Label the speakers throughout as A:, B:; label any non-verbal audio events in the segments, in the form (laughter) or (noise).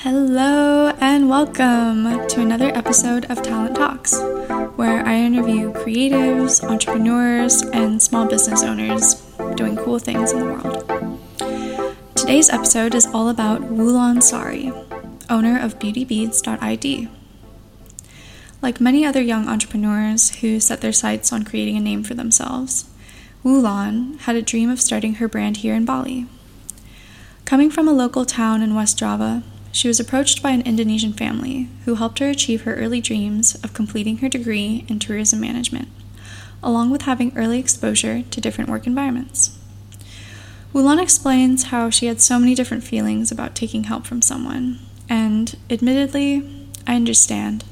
A: Hello, and welcome to another episode of Talent Talks, where I interview creatives, entrepreneurs, and small business owners doing cool things in the world. Today's episode is all about Wulan Sari, owner of BeautyBeads.id. Like many other young entrepreneurs who set their sights on creating a name for themselves, Wulan had a dream of starting her brand here in Bali. Coming from a local town in West Java, she was approached by an Indonesian family who helped her achieve her early dreams of completing her degree in tourism management, along with having early exposure to different work environments. Wulan explains how she had so many different feelings about taking help from someone, and admittedly, I understand.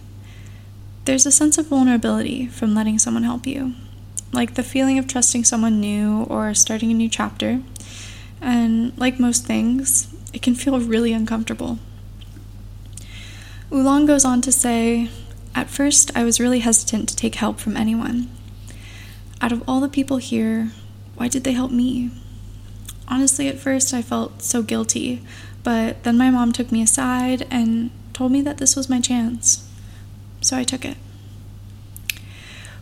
A: There's a sense of vulnerability from letting someone help you, like the feeling of trusting someone new or starting a new chapter. And like most things, it can feel really uncomfortable. Wulan goes on to say, At first, I was really hesitant to take help from anyone. Out of all the people here, why did they help me? Honestly, at first, I felt so guilty, but then my mom took me aside and told me that this was my chance. So I took it.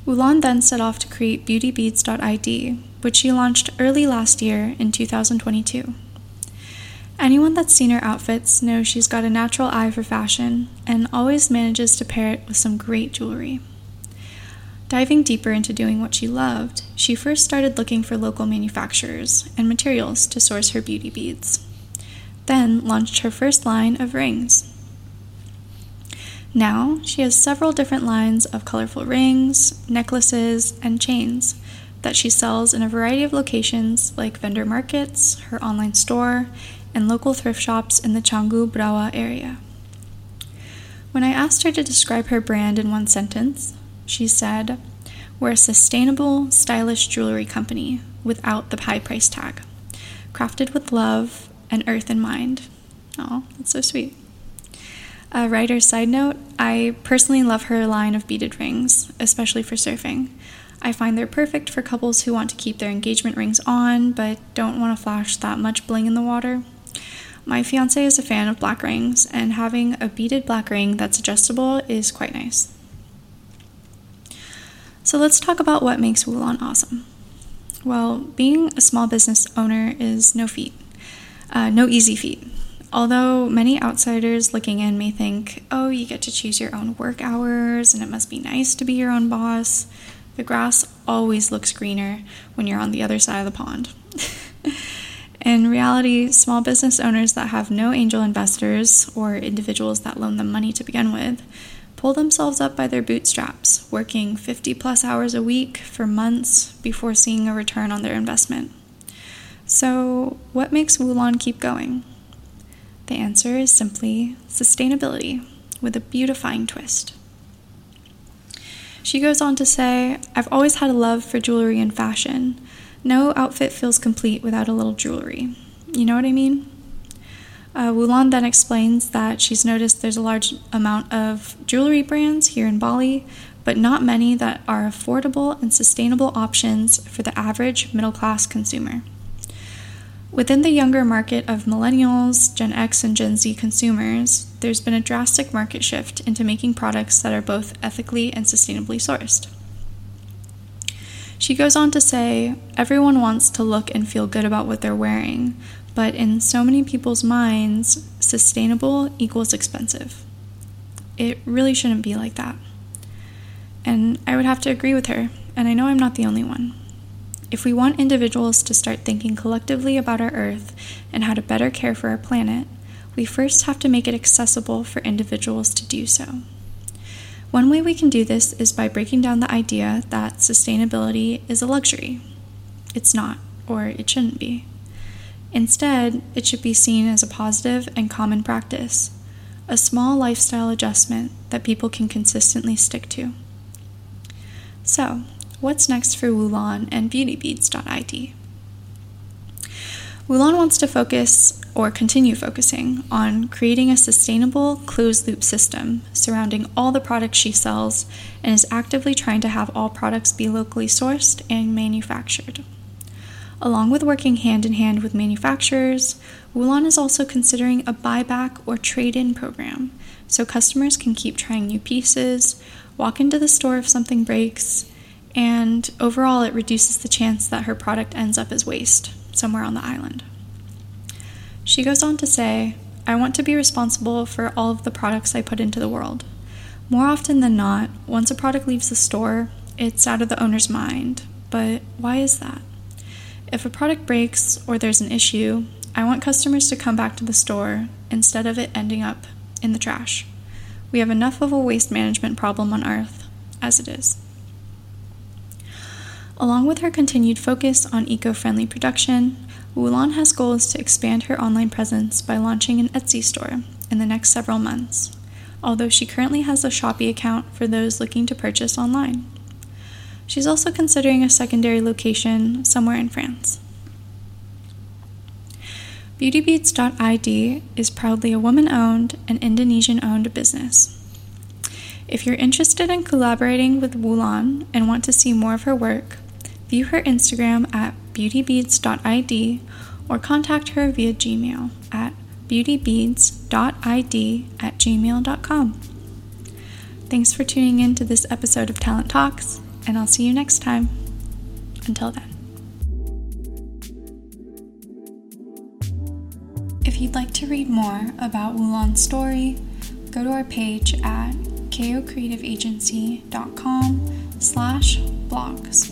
A: Wulan then set off to create BeautyBeads.id, which she launched early last year in 2022. Anyone that's seen her outfits knows she's got a natural eye for fashion and always manages to pair it with some great jewelry. Diving deeper into doing what she loved, she first started looking for local manufacturers and materials to source her beauty beads. Then launched her first line of rings. Now, she has several different lines of colorful rings, necklaces, and chains that she sells in a variety of locations like vendor markets, her online store, and local thrift shops in the Canggu Berawa area. When I asked her to describe her brand in one sentence, she said, We're a sustainable, stylish jewelry company without the high price tag, crafted with love and earth in mind. Oh, that's so sweet. A writer's side note I personally love her line of beaded rings, especially for surfing. I find they're perfect for couples who want to keep their engagement rings on but don't want to flash that much bling in the water. My fiance is a fan of black rings, and having a beaded black ring that's adjustable is quite nice. So let's talk about what makes Wulan awesome. Well, being a small business owner is no feat, uh, no easy feat. Although many outsiders looking in may think, oh, you get to choose your own work hours and it must be nice to be your own boss, the grass always looks greener when you're on the other side of the pond. (laughs) In reality, small business owners that have no angel investors or individuals that loan them money to begin with pull themselves up by their bootstraps, working 50 plus hours a week for months before seeing a return on their investment. So, what makes Wulan keep going? The answer is simply sustainability with a beautifying twist. She goes on to say, I've always had a love for jewelry and fashion, no outfit feels complete without a little jewelry. You know what I mean? Uh, Wulan then explains that she's noticed there's a large amount of jewelry brands here in Bali, but not many that are affordable and sustainable options for the average middle class consumer. Within the younger market of millennials, Gen X, and Gen Z consumers, there's been a drastic market shift into making products that are both ethically and sustainably sourced. She goes on to say everyone wants to look and feel good about what they're wearing, but in so many people's minds, sustainable equals expensive. It really shouldn't be like that. And I would have to agree with her, and I know I'm not the only one. If we want individuals to start thinking collectively about our Earth and how to better care for our planet, we first have to make it accessible for individuals to do so. One way we can do this is by breaking down the idea that sustainability is a luxury. It's not, or it shouldn't be. Instead, it should be seen as a positive and common practice, a small lifestyle adjustment that people can consistently stick to. So, what's next for Wulan and BeautyBeads.id? Wulan wants to focus or continue focusing on creating a sustainable closed loop system surrounding all the products she sells and is actively trying to have all products be locally sourced and manufactured. Along with working hand in hand with manufacturers, Wulan is also considering a buyback or trade in program so customers can keep trying new pieces, walk into the store if something breaks, and overall it reduces the chance that her product ends up as waste somewhere on the island. She goes on to say, I want to be responsible for all of the products I put into the world. More often than not, once a product leaves the store, it's out of the owner's mind. But why is that? If a product breaks or there's an issue, I want customers to come back to the store instead of it ending up in the trash. We have enough of a waste management problem on Earth as it is. Along with her continued focus on eco friendly production, Wulan has goals to expand her online presence by launching an Etsy store in the next several months, although she currently has a Shopee account for those looking to purchase online. She's also considering a secondary location somewhere in France. BeautyBeads.id is proudly a woman owned and Indonesian owned business. If you're interested in collaborating with Wulan and want to see more of her work, view her Instagram at beautybeads.id or contact her via Gmail at beautybeads.id at gmail.com. Thanks for tuning in to this episode of Talent Talks, and I'll see you next time. Until then. If you'd like to read more about Wulan's story, go to our page at kocreativeagency.com slash blogs.